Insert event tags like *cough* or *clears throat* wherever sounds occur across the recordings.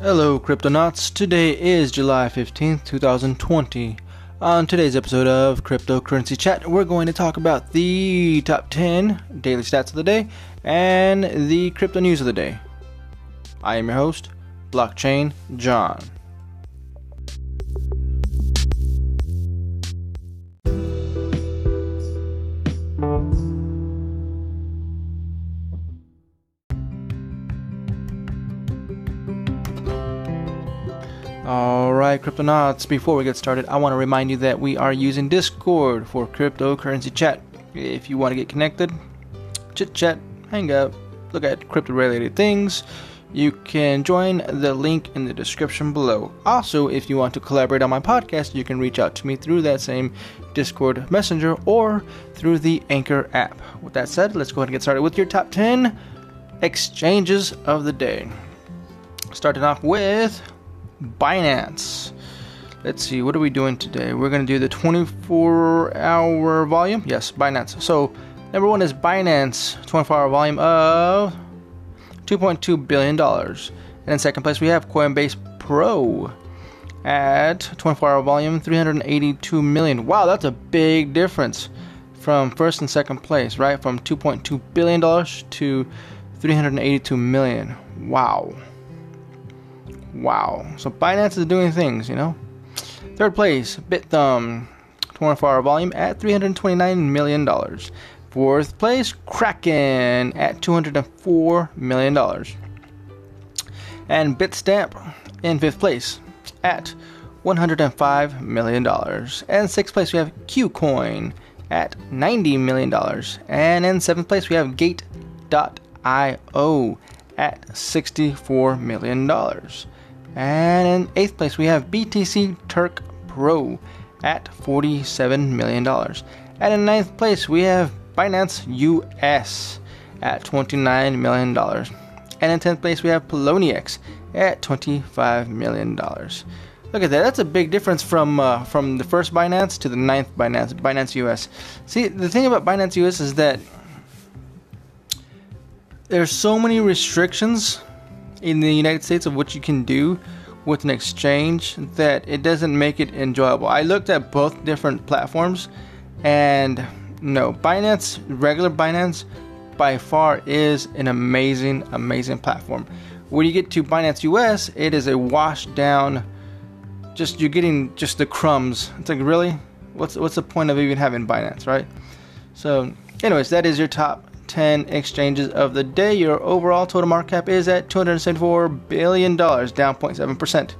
Hello, Cryptonauts. Today is July 15th, 2020. On today's episode of Cryptocurrency Chat, we're going to talk about the top 10 daily stats of the day and the crypto news of the day. I am your host, Blockchain John. Alright, Cryptonauts, before we get started, I want to remind you that we are using Discord for cryptocurrency chat. If you want to get connected, chit chat, hang out, look at crypto related things, you can join the link in the description below. Also, if you want to collaborate on my podcast, you can reach out to me through that same Discord messenger or through the Anchor app. With that said, let's go ahead and get started with your top 10 exchanges of the day. Starting off with Binance. Let's see, what are we doing today? We're going to do the 24 hour volume. Yes, Binance. So, number one is Binance, 24 hour volume of $2.2 billion. And in second place, we have Coinbase Pro at 24 hour volume, 382 million. Wow, that's a big difference from first and second place, right? From $2.2 billion to 382 million. Wow. Wow. So Binance is doing things, you know. Third place, Bithumb, 24 hour volume at $329 million. Fourth place, Kraken at $204 million. And Bitstamp in fifth place at $105 million. And sixth place, we have KuCoin at $90 million. And in seventh place, we have Gate.io at $64 million. And in eighth place, we have BTC Turk Pro at $47 million. And in ninth place, we have Binance US at $29 million. And in 10th place, we have Poloniex at $25 million. Look at that. That's a big difference from uh, from the first Binance to the ninth Binance, Binance US. See, the thing about Binance US is that there's so many restrictions in the United States of what you can do with an exchange that it doesn't make it enjoyable. I looked at both different platforms and no, Binance, regular Binance by far is an amazing, amazing platform. When you get to Binance US, it is a washed down just you're getting just the crumbs. It's like really? What's what's the point of even having Binance, right? So, anyways, that is your top 10 exchanges of the day. Your overall total market cap is at $274 billion, down 0.7%.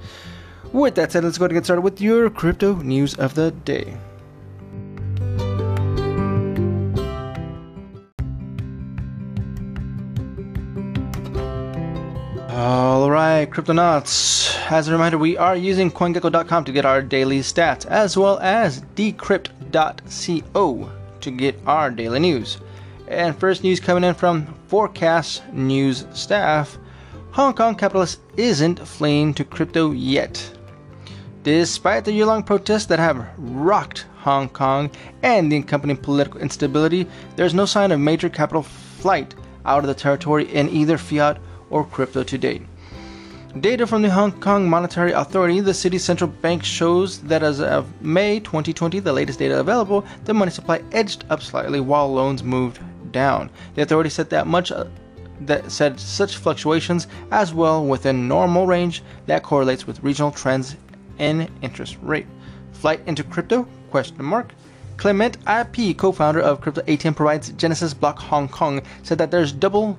With that said, let's go ahead and get started with your crypto news of the day. Alright, Cryptonauts. As a reminder, we are using CoinGecko.com to get our daily stats, as well as Decrypt.co to get our daily news. And first news coming in from Forkast News staff Hong Kong capitalist isn't fleeing to crypto yet. Despite the year long protests that have rocked Hong Kong and the accompanying political instability, there's no sign of major capital flight out of the territory in either fiat or crypto to date. Data from the Hong Kong Monetary Authority, the city's central bank, shows that as of May 2020, the latest data available, the money supply edged up slightly while loans moved down. The authority said that much uh, that said such fluctuations as well within normal range that correlates with regional trends in interest rate. Flight into crypto? Question mark. Clement IP, co-founder of Crypto ATM provides Genesis Block Hong Kong, said that there's double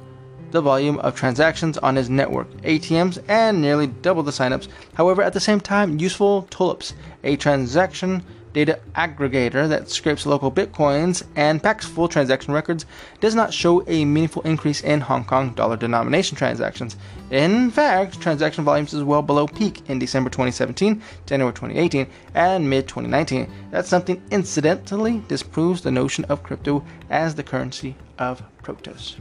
the volume of transactions on his network, ATMs, and nearly double the signups. However, at the same time, useful tulips, a transaction data aggregator that scrapes local bitcoins and Paxful transaction records does not show a meaningful increase in Hong Kong dollar denomination transactions. In fact, transaction volumes is well below peak in December 2017, January 2018, and mid 2019. That's something incidentally disproves the notion of crypto as the currency of protest.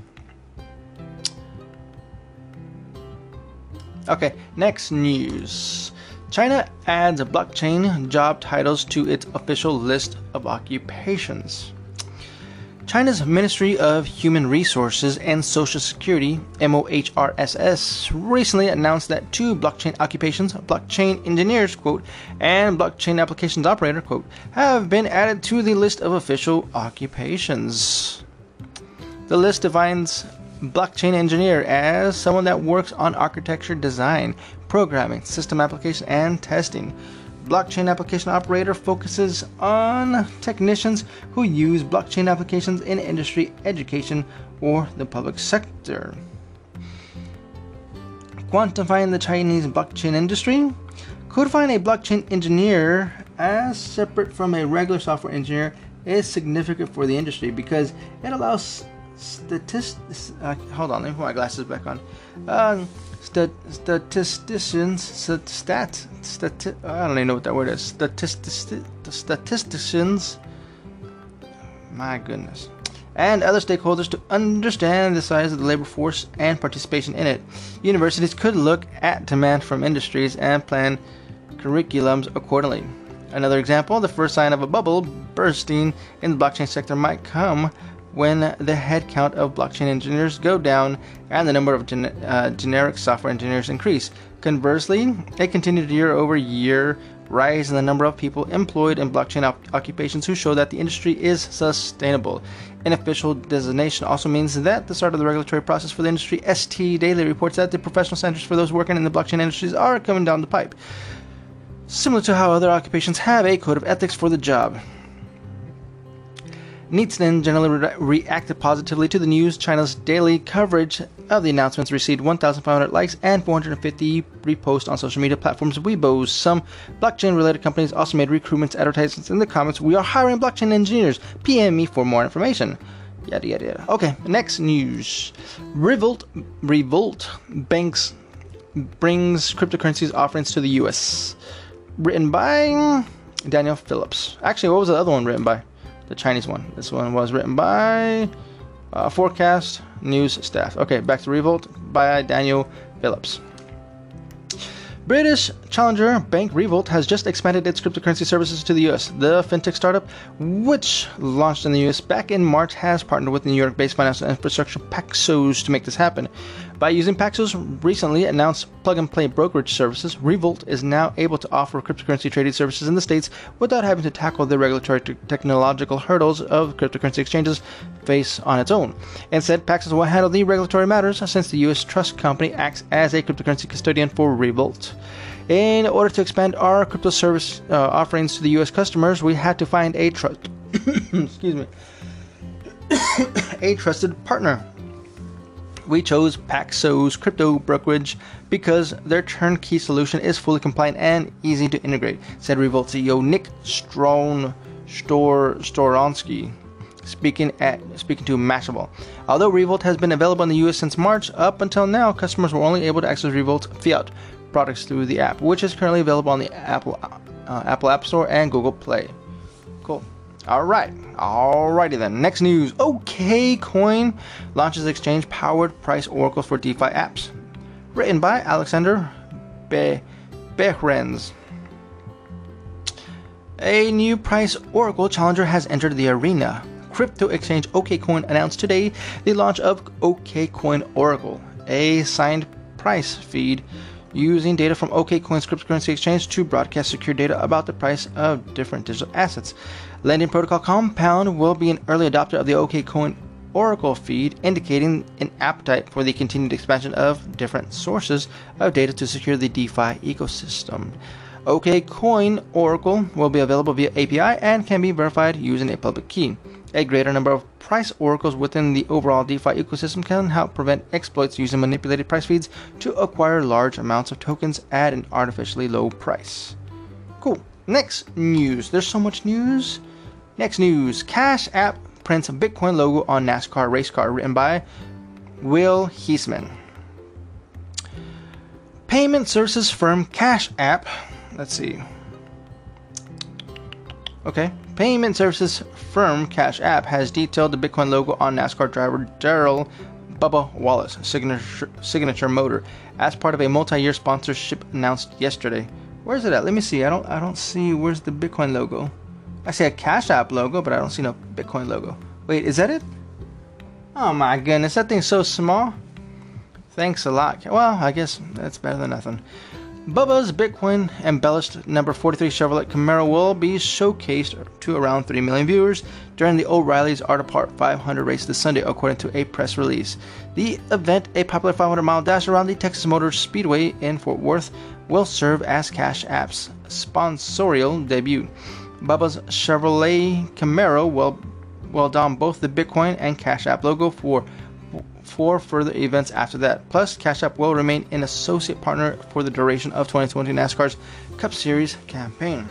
Okay, next news. China adds blockchain job titles to its official list of occupations. China's Ministry of Human Resources and Social Security, MOHRSS, recently announced that two blockchain occupations, blockchain engineers, quote, and blockchain applications operator, quote, have been added to the list of official occupations. The list defines blockchain engineer as someone that works on architecture design, programming, system application, and testing blockchain application operator focuses on technicians who use blockchain applications in industry, education, or the public sector. Quantifying the Chinese blockchain industry, codifying a blockchain engineer as separate from a regular software engineer is significant for the industry because it allows statistics. Uh, hold on, let me put my glasses back on. Uh, stat, statisticians, stat, stat, I don't even know what that word is. Statist, statisticians, my goodness, and other stakeholders to understand the size of the labor force and participation in it. Universities could look at demand from industries and plan curriculums accordingly. Another example, the first sign of a bubble bursting in the blockchain sector might come when the headcount of blockchain engineers go down and the number of gen- uh, generic software engineers increase. Conversely, a continued year-over-year rise in the number of people employed in blockchain op- occupations who show that the industry is sustainable. An official designation also means that the start of the regulatory process for the industry. ST Daily reports that the professional standards for those working in the blockchain industries are coming down the pipe, similar to how other occupations have a code of ethics for the job. Netizens generally re- reacted positively to the news. China's daily coverage of the announcements received 1,500 likes and 450 reposts on social media platforms Weibo. Some blockchain-related companies also made recruitment advertisements in the comments. We are hiring blockchain engineers. PM me for more information. Yada yada yada. Okay, next news. Revolut Revolut Banks brings cryptocurrencies offerings to the U.S. Written by Daniel Phillips. Actually, what was the other one written by? The Chinese one. This one was written by uh, Forkast News staff. Okay, back to Revolut by Daniel Phillips. British challenger bank Revolut has just expanded its cryptocurrency services to the US. The fintech startup, which launched in the US back in March, has partnered with the New York based financial infrastructure Paxos to make this happen. By using Paxos' recently announced plug and play brokerage services, Revolut is now able to offer cryptocurrency trading services in the States without having to tackle the regulatory technological hurdles of cryptocurrency exchanges face on its own. Instead, Paxos will handle the regulatory matters since the U.S. trust company acts as a cryptocurrency custodian for Revolut. In order to expand our crypto service uh, offerings to the U.S. customers, we had to find a trust. *coughs* excuse me. *coughs* a trusted partner we chose Paxos Crypto Brokerage because their turnkey solution is fully compliant and easy to integrate, said Revolut CEO Nick Stron Stor Storonsky. Speaking at speaking to Mashable, although Revolut has been available in the U.S. since March, up until now, customers were only able to access Revolut Fiat products through the app, which is currently available on the Apple uh, Apple App Store and Google Play. All right. Alrighty then. Next news. OKCoin launches exchange powered price oracles for DeFi apps. Written by Alexander Be- Behrens. A new price oracle challenger has entered the arena. Crypto exchange OKCoin announced today the launch of OKCoin Oracle, a signed price feed using data from OKCoin's cryptocurrency exchange to broadcast secure data about the price of different digital assets. Lending protocol Compound will be an early adopter of the OKCoin Oracle feed, indicating an appetite for the continued expansion of different sources of data to secure the DeFi ecosystem. OKCoin Oracle will be available via API and can be verified using a public key. A greater number of price oracles within the overall DeFi ecosystem can help prevent exploits using manipulated price feeds to acquire large amounts of tokens at an artificially low price. Cool. Next news. There's so much news. Next news Cash App prints a Bitcoin logo on NASCAR race car, written by Will Heisman. Payment services firm Cash App. Let's see. Okay. Payment services firm Cash App has detailed the Bitcoin logo on NASCAR driver Darrell Bubba Wallace signature, signature motor as part of a multi-year sponsorship announced yesterday. Where's it at? Let me see. I don't I don't see where's the Bitcoin logo. I see a Cash App logo, but I don't see no Bitcoin logo. Wait, is that it? Oh my goodness, that thing's so small. Thanks a lot. Well, I guess that's better than nothing. Bubba's Bitcoin embellished number 43 Chevrolet Camaro will be showcased to around 3 million viewers during the O'Reilly Auto Parts 500 race this Sunday, according to a press release. The event, a popular 500 mile dash around the Texas Motor Speedway in Fort Worth, will serve as Cash App's sponsorial debut. Bubba's Chevrolet Camaro will, will don both the Bitcoin and Cash App logo for for further events after that. Plus, Cash App will remain an associate partner for the duration of 2020 NASCAR's Cup Series campaign.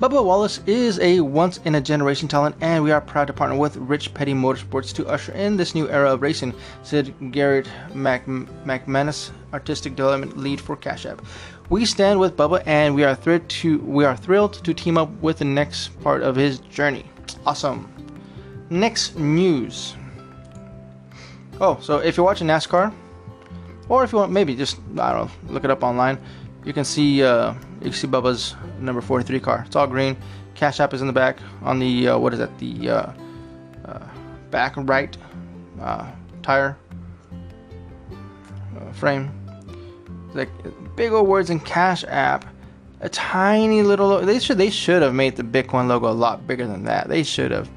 Bubba Wallace is a once in a generation talent, and we are proud to partner with Rich Petty Motorsports to usher in this new era of racing, said Garrett Mac- McManus, artistic development lead for Cash App. We stand with Bubba, and we are thrilled to we are thrilled to team up with the next part of his journey. Awesome. Next news. Oh, so if you're watching NASCAR, or if you want, maybe just I don't know, look it up online. You can see uh, you can see Bubba's number 43 car. It's all green. Cash App is in the back on the uh, what is that? The uh, uh back right uh, tire uh, frame. Like big old words in Cash App. A tiny little. They should they should have made the Bitcoin logo a lot bigger than that. They should have.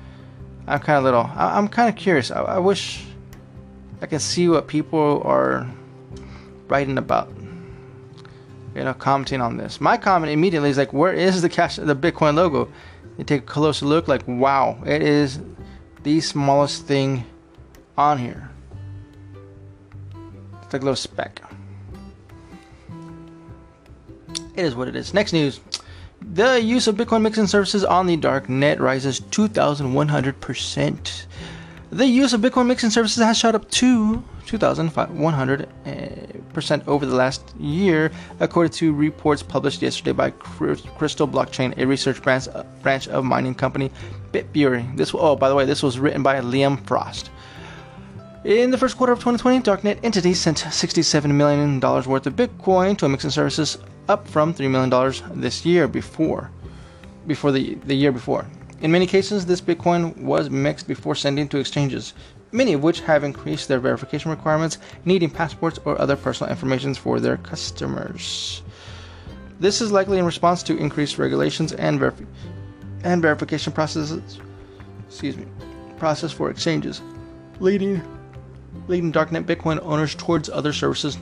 I'm kind of little. I, am kind of curious. I, I wish I can see what people are writing about. You know, commenting on this. My comment immediately is like, where is the cash the Bitcoin logo? You take a closer look, like wow, it is the smallest thing on here. It's like a little speck. It is what it is. Next news. The use of Bitcoin mixing services on the dark net rises 2,100%. The use of Bitcoin mixing services has shot up to 2,100% over the last year, according to reports published yesterday by Crystal Blockchain, a research branch, uh, branch of mining company Bitfury. This, oh, by the way, this was written by Liam Frost. In the first quarter of 2020, Darknet entities sent $67 million worth of Bitcoin to a mixing services, up from $3 million this year before, before the, the year before. In many cases, this Bitcoin was mixed before sending to exchanges, many of which have increased their verification requirements, needing passports or other personal information for their customers. This is likely in response to increased regulations and, verifi- and verification processes. Excuse me, process for exchanges, leading leading darknet Bitcoin owners towards other services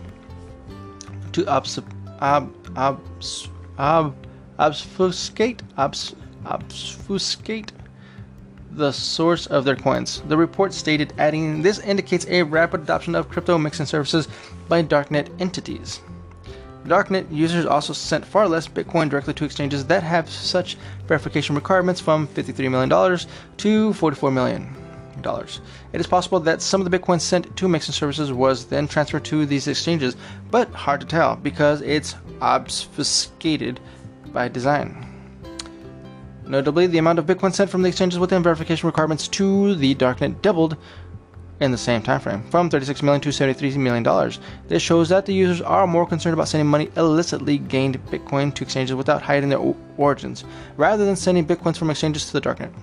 to obs- ob- obs- ob- obfuscate obs- obfuscate the source of their coins. The report stated, adding, This indicates a rapid adoption of crypto mixing services by darknet entities. Darknet users also sent far less Bitcoin directly to exchanges that have such verification requirements from $53 million to $44 million. It is possible that some of the Bitcoin sent to mixing services was then transferred to these exchanges, but hard to tell because it's obfuscated by design. Notably, the amount of Bitcoin sent from the exchanges within verification requirements to the darknet doubled in the same time frame, from 36 million to 73 million dollars. This shows that the users are more concerned about sending money illicitly gained Bitcoin to exchanges without hiding their origins, rather than sending Bitcoins from exchanges to the darknet.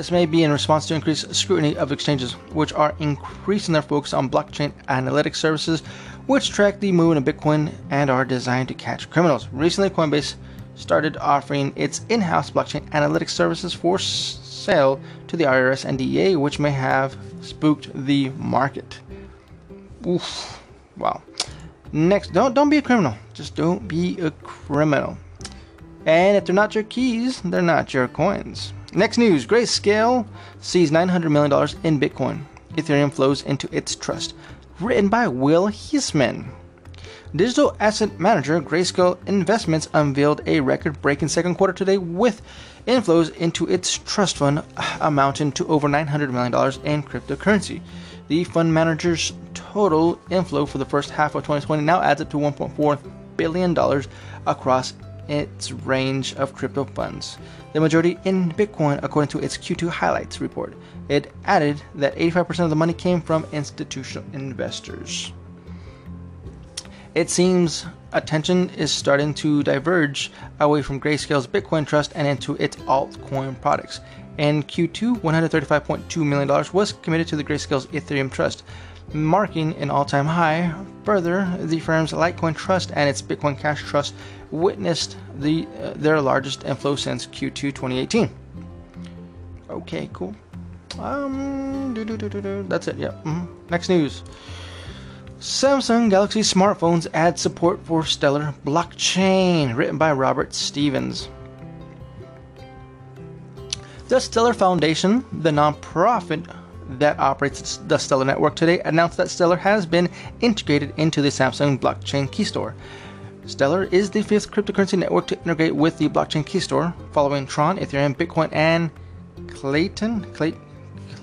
This may be in response to increased scrutiny of exchanges, which are increasing their focus on blockchain analytics services, which track the movement of Bitcoin and are designed to catch criminals. Recently, Coinbase started offering its in house blockchain analytics services for sale to the IRS and DEA, which may have spooked the market. Oof. Wow. Next, don't don't be a criminal. Just don't be a criminal. And if they're not your keys, they're not your coins. Next news: Grayscale sees 900 million dollars in Bitcoin. Ethereum flows into its trust. Written by Will Heisman. Digital asset manager Grayscale Investments unveiled a record breaking second quarter today with inflows into its trust fund amounting to over $900 million in cryptocurrency. The fund manager's total inflow for the first half of 2020 now adds up to $1.4 billion across its range of crypto funds, the majority in Bitcoin, according to its Q2 highlights report. It added that 85% of the money came from institutional investors. It seems attention is starting to diverge away from Grayscale's Bitcoin Trust and into its altcoin products. In Q2, $135.2 million was committed to the Grayscale's Ethereum Trust, marking an all time high. Further, the firm's Litecoin Trust and its Bitcoin Cash Trust witnessed the, uh, their largest inflow since Q2 2018. Okay, cool. Um, that's it. Yep. Mm-hmm. Next news. Samsung Galaxy smartphones add support for Stellar blockchain, written by Robert Stevens. The Stellar Foundation, the nonprofit that operates the Stellar network today, announced that Stellar has been integrated into the Samsung blockchain key store. Stellar is the fifth cryptocurrency network to integrate with the blockchain key store, following Tron, Ethereum, Bitcoin, and Klaytn. Clay,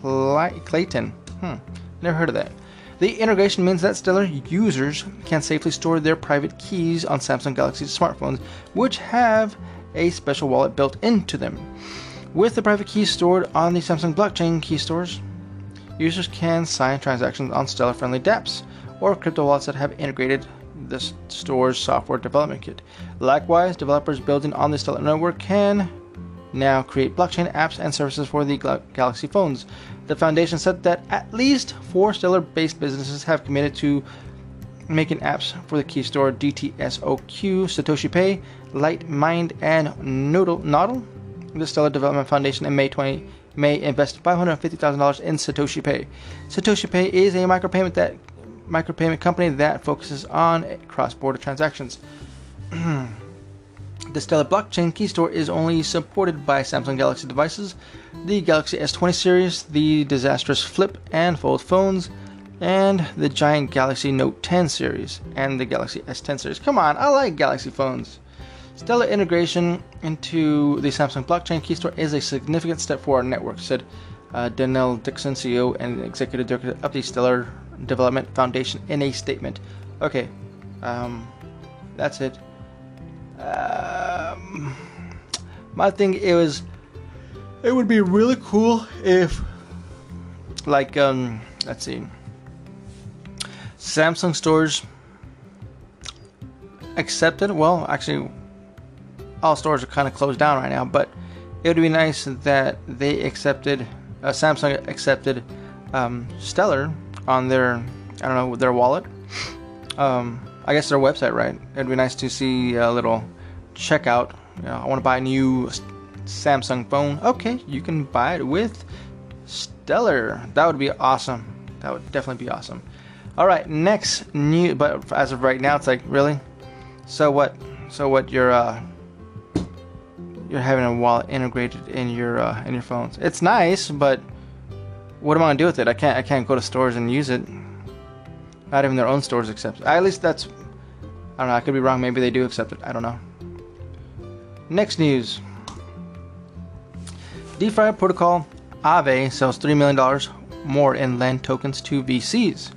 Clay, Klaytn. Hmm, never heard of that. The integration means that Stellar users can safely store their private keys on Samsung Galaxy smartphones, which have a special wallet built into them. With the private keys stored on the Samsung blockchain key stores, users can sign transactions on Stellar friendly dApps or crypto wallets that have integrated the store's software development kit. Likewise, developers building on the Stellar network can now create blockchain apps and services for the Galaxy phones. The foundation said that at least four Stellar based businesses have committed to making apps for the key store DTSOQ, Satoshi Pay, Litemint, and Nodle. Nodle. The Stellar Development Foundation in May 20 May invested $550,000 in Satoshi Pay. Satoshi Pay is a micropayment that micropayment company that focuses on cross-border transactions. *clears throat* The Stellar blockchain key store is only supported by Samsung Galaxy devices, the Galaxy S20 series, the disastrous Flip and Fold phones, and the giant Galaxy Note 10 series, and the Galaxy S10 series. Come on, I like Galaxy phones. Stellar integration into the Samsung blockchain key store is a significant step for our network, said uh, Dixon, CEO and Executive Director of the Stellar Development Foundation, in a statement. Okay, um, that's it. Um, my thing it was it would be really cool if like um let's see Samsung stores accepted well actually all stores are kind of closed down right now but it would be nice that they accepted uh, Samsung accepted um, Stellar on their I don't know their wallet um, I guess their website, right? It'd be nice to see a little checkout. You know, I want to buy a new Samsung phone. Okay, you can buy it with Stellar. That would be awesome. That would definitely be awesome. All right, next new. But as of right now, it's like really. So what? So what? You're uh, you're having a wallet integrated in your uh, in your phones. It's nice, but what am I gonna do with it? I can't I can't go to stores and use it. Not even their own stores accept. At least that's. I don't know. I could be wrong. Maybe they do accept it. I don't know. Next news. DeFi protocol Aave sells $3 million more in LEND tokens to VCs.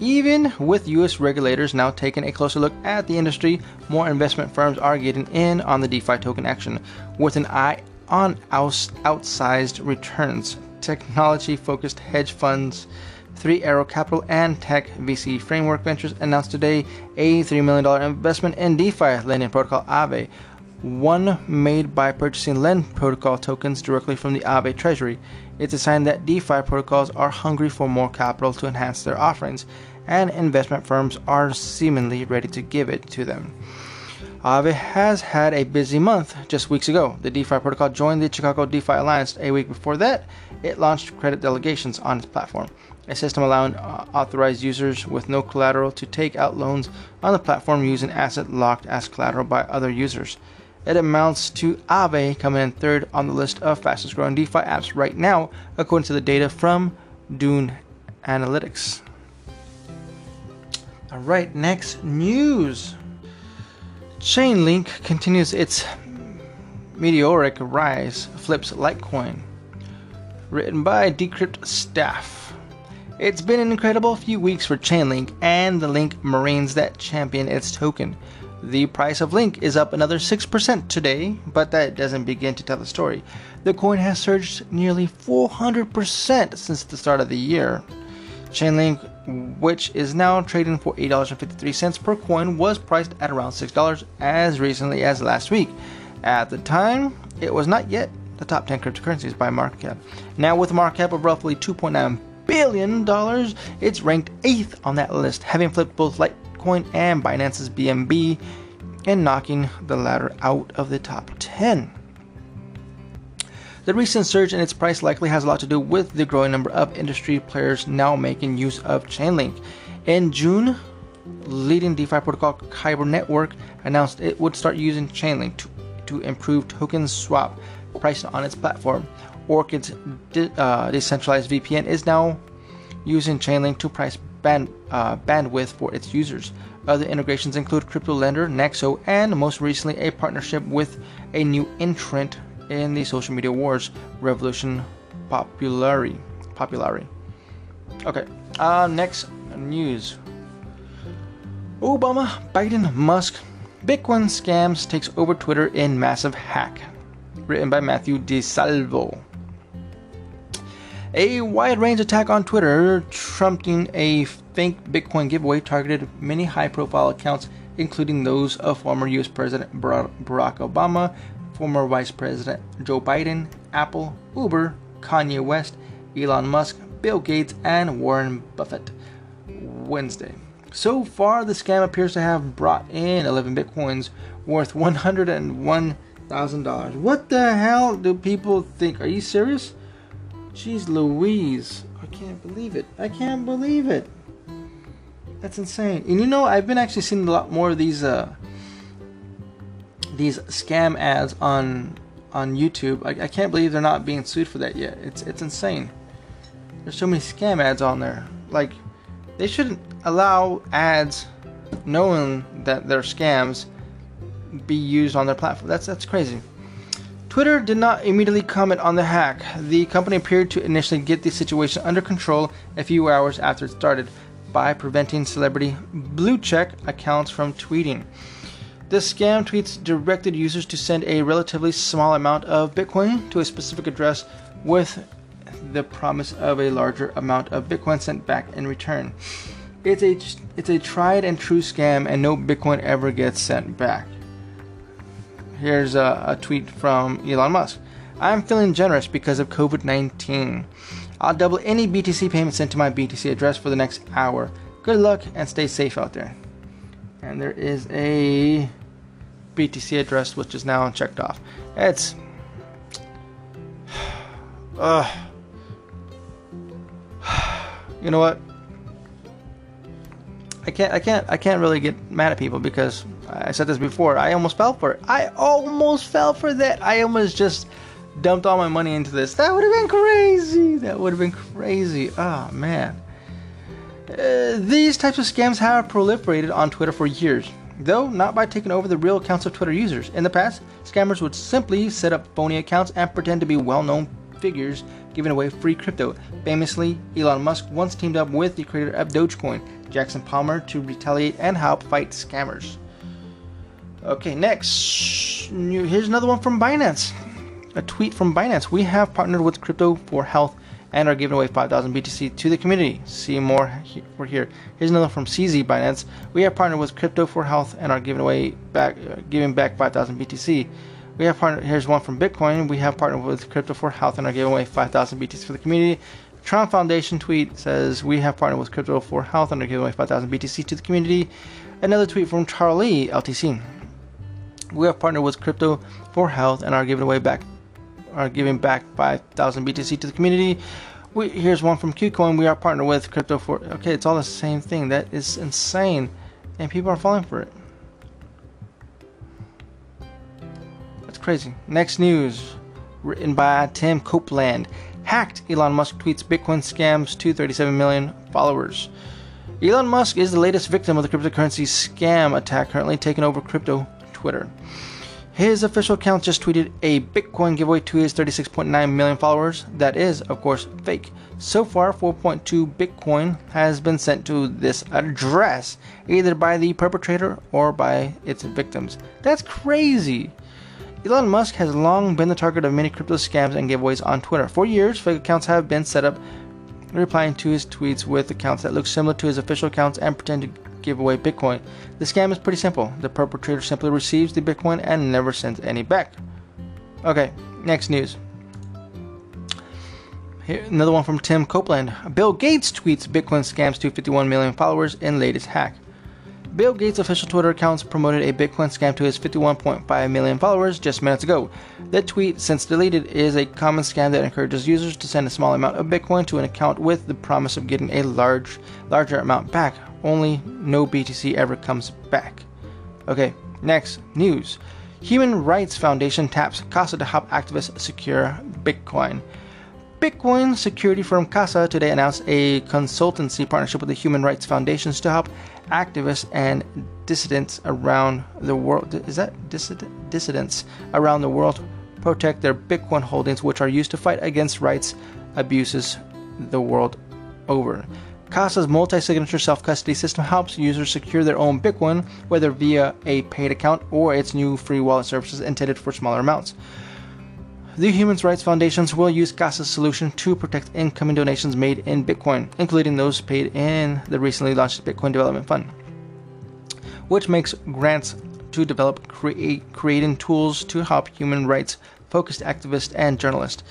Even with US regulators now taking a closer look at the industry, more investment firms are getting in on the DeFi token action with an eye on outsized returns. Technology focused hedge funds Three Arrow Capital and Tech VC Framework Ventures announced today a $3 million investment in DeFi lending protocol Aave, one made by purchasing Lend protocol tokens directly from the Aave treasury. It's a sign that DeFi protocols are hungry for more capital to enhance their offerings, and investment firms are seemingly ready to give it to them. Aave has had a busy month. Just weeks ago, the DeFi protocol joined the Chicago DeFi Alliance. A week before that, it launched credit delegations on its platform a system allowing uh, authorized users with no collateral to take out loans on the platform using asset locked as collateral by other users. It amounts to Aave coming in third on the list of fastest growing DeFi apps right now, according to the data from Dune Analytics. All right, next news. Chainlink continues its meteoric rise, flips Litecoin. Written by Decrypt staff. It's been an incredible few weeks for Chainlink and the Link Marines that champion its token. The price of Link is up another 6% today, but that doesn't begin to tell the story. The coin has surged nearly 400% since the start of the year. Chainlink, which is now trading for $8.53 per coin, was priced at around $6 as recently as last week. At the time, it was not yet the top 10 cryptocurrencies by market cap. Now, with a market cap of roughly 2.9 billion dollars, it's ranked eighth on that list, having flipped both Litecoin and Binance's BNB, and knocking the latter out of the top 10. The recent surge in its price likely has a lot to do with the growing number of industry players now making use of Chainlink. In June, leading DeFi protocol Kyber Network announced it would start using Chainlink to, to improve token swap pricing on its platform. Orchid's de- uh, decentralized VPN is now using Chainlink to price band, uh, bandwidth for its users. Other integrations include crypto lender Nexo and most recently a partnership with a new entrant in the social media wars, Revolution Populari. Populari. Okay, uh, next news. Obama, Biden, Musk, Bitcoin scams takes over Twitter in massive hack. Written by Matthew De Silva. A wide range attack on Twitter, trumping a fake Bitcoin giveaway, targeted many high profile accounts, including those of former US President Barack Obama, former Vice President Joe Biden, Apple, Uber, Kanye West, Elon Musk, Bill Gates, and Warren Buffett. Wednesday. So far, the scam appears to have brought in 11 bitcoins worth $101,000. What the hell do people think? Are you serious? Jeez Louise. I can't believe it. I can't believe it. That's insane. And you know, I've been actually seeing a lot more of these uh, these scam ads on on YouTube. I, I can't believe they're not being sued for that yet. It's it's insane. There's so many scam ads on there. Like they shouldn't allow ads knowing that they're scams be used on their platform. That's that's crazy. Twitter did not immediately comment on the hack. The company appeared to initially get the situation under control a few hours after it started by preventing celebrity blue check accounts from tweeting. The scam tweets directed users to send a relatively small amount of Bitcoin to a specific address with the promise of a larger amount of Bitcoin sent back in return. It's a it's a tried and true scam, and no Bitcoin ever gets sent back. Here's a, a tweet from Elon Musk. I'm feeling generous because of COVID 19. I'll double any BTC payment sent to my BTC address for the next hour. Good luck and stay safe out there. And there is a BTC address which is now checked off. It's *sighs* uh, *sighs* you know what? I can't I can't I can't really get mad at people because I said this before. I almost fell for it. I almost fell for that. I almost just dumped all my money into this. That would have been crazy. That would have been crazy. Oh man. Uh, these types of scams have proliferated on Twitter for years though not by taking over the real accounts of Twitter users. In the past, scammers would simply set up phony accounts and pretend to be well known figures giving away free crypto. Famously, Elon Musk once teamed up with the creator of Dogecoin, Jackson Palmer, to retaliate and help fight scammers. Okay, next, here's another one from Binance. A tweet from Binance. We have partnered with Crypto for Health and are giving away 5,000 BTC to the community. See more for here. Here's another from CZ Binance. We have partnered with Crypto for Health and are giving away back, uh, giving back 5,000 BTC. We have partnered. Here's one from Bitcoin. We have partnered with Crypto for Health and are giving away 5,000 BTC for the community. Tron Foundation tweet says we have partnered with Crypto for Health and are giving away 5,000 BTC to the community. Another tweet from Charlie LTC. We have partnered with Crypto for Health and are giving away back are giving back 5,000 BTC to the community. We, here's one from KuCoin. We are partnered with Crypto for. Okay, it's all the same thing. That is insane, and people are falling for it. That's crazy. Next news, written by Tim Copeland. Hacked. Elon Musk tweets Bitcoin scams to 37 million followers. Elon Musk is the latest victim of the cryptocurrency scam attack currently taking over crypto Twitter. His official account just tweeted a Bitcoin giveaway to his 36.9 million followers. That is, of course, fake. So far, 4.2 Bitcoin has been sent to this address, either by the perpetrator or by its victims. That's crazy. Elon Musk has long been the target of many crypto scams and giveaways on Twitter. For years, fake accounts have been set up replying to his tweets with accounts that look similar to his official accounts and pretend to give away Bitcoin. The scam is pretty simple. The perpetrator simply receives the Bitcoin and never sends any back. Okay, next news. Here, another one from Tim Copeland. Bill Gates tweets Bitcoin scams to 51 million followers in latest hack. Bill Gates' official Twitter accounts promoted a Bitcoin scam to his 51.5 million followers just minutes ago. The tweet, since deleted, is a common scam that encourages users to send a small amount of Bitcoin to an account with the promise of getting a large, larger amount back. Only no BTC ever comes back. Okay, next news. Human Rights Foundation taps Casa to help activists secure Bitcoin. Bitcoin security firm Casa today announced a consultancy partnership with the Human Rights Foundations to help activists and dissidents around the world. Is that dissident, dissidents around the world protect their Bitcoin holdings, which are used to fight against rights abuses the world over. Casa's multi signature self custody system helps users secure their own Bitcoin, whether via a paid account or its new free wallet services intended for smaller amounts. The Human Rights Foundations will use Casa's solution to protect incoming donations made in Bitcoin, including those paid in the recently launched Bitcoin Development Fund, which makes grants to develop create, creating tools to help human rights focused activists and journalists.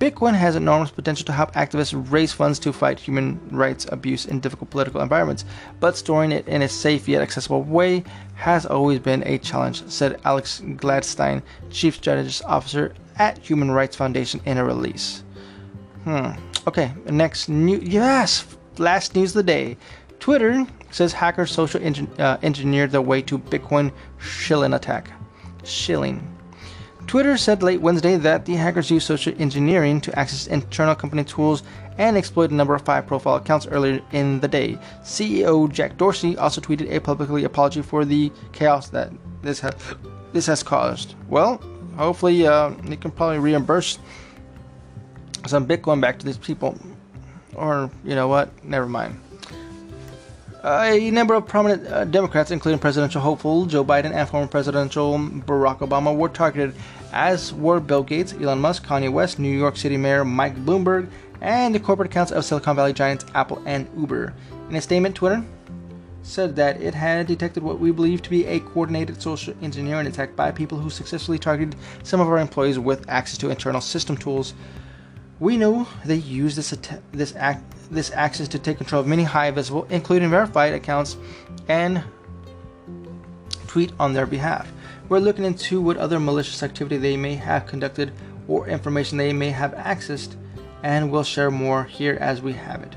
Bitcoin has enormous potential to help activists raise funds to fight human rights abuse in difficult political environments, but storing it in a safe yet accessible way has always been a challenge, said Alex Gladstein, Chief Strategist Officer at Human Rights Foundation in a release. Hmm. Okay, next news. Yes, last news of the day. Twitter says hackers social engin- uh, engineered their way to Bitcoin shilling attack. Shilling. Twitter said late Wednesday that the hackers used social engineering to access internal company tools and exploit a number of high profile accounts earlier in the day. CEO Jack Dorsey also tweeted a publicly apology for the chaos that this, ha- this has caused. Well, hopefully, uh, they can probably reimburse some Bitcoin back to these people. Or, you know what? Never mind. A number of prominent uh, Democrats, including presidential hopeful Joe Biden and former presidential Barack Obama, were targeted, as were Bill Gates, Elon Musk, Kanye West, New York City Mayor Mike Bloomberg, and the corporate accounts of Silicon Valley giants Apple and Uber. In a statement, Twitter said that it had detected what we believe to be a coordinated social engineering attack by people who successfully targeted some of our employees with access to internal system tools. We know they used this att- this act this access to take control of many high visible, including verified accounts, and tweet on their behalf. We're looking into what other malicious activity they may have conducted or information they may have accessed, and we'll share more here as we have it.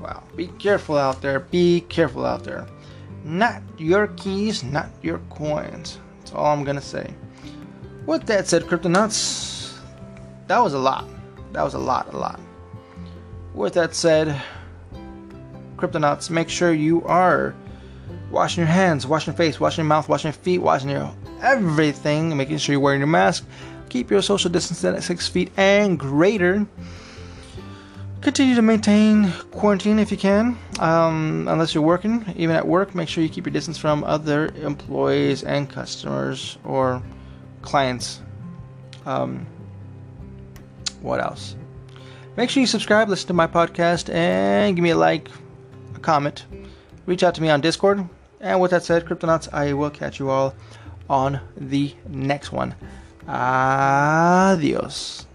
Wow, be careful out there, be careful out there. Not your keys, not your coins. That's all I'm gonna say. With that said, Cryptonauts, that was a lot. That was a lot, a lot. With that said, Cryptonauts, make sure you are washing your hands, washing your face, washing your mouth, washing your feet, washing your everything, making sure you're wearing your mask. Keep your social distance at six feet and greater. Continue to maintain quarantine if you can, um, unless you're working. Even at work, make sure you keep your distance from other employees and customers or clients. Um, what else? Make sure you subscribe, listen to my podcast, and give me a like, a comment. Reach out to me on Discord. And with that said, Cryptonauts, I will catch you all on the next one. Adios.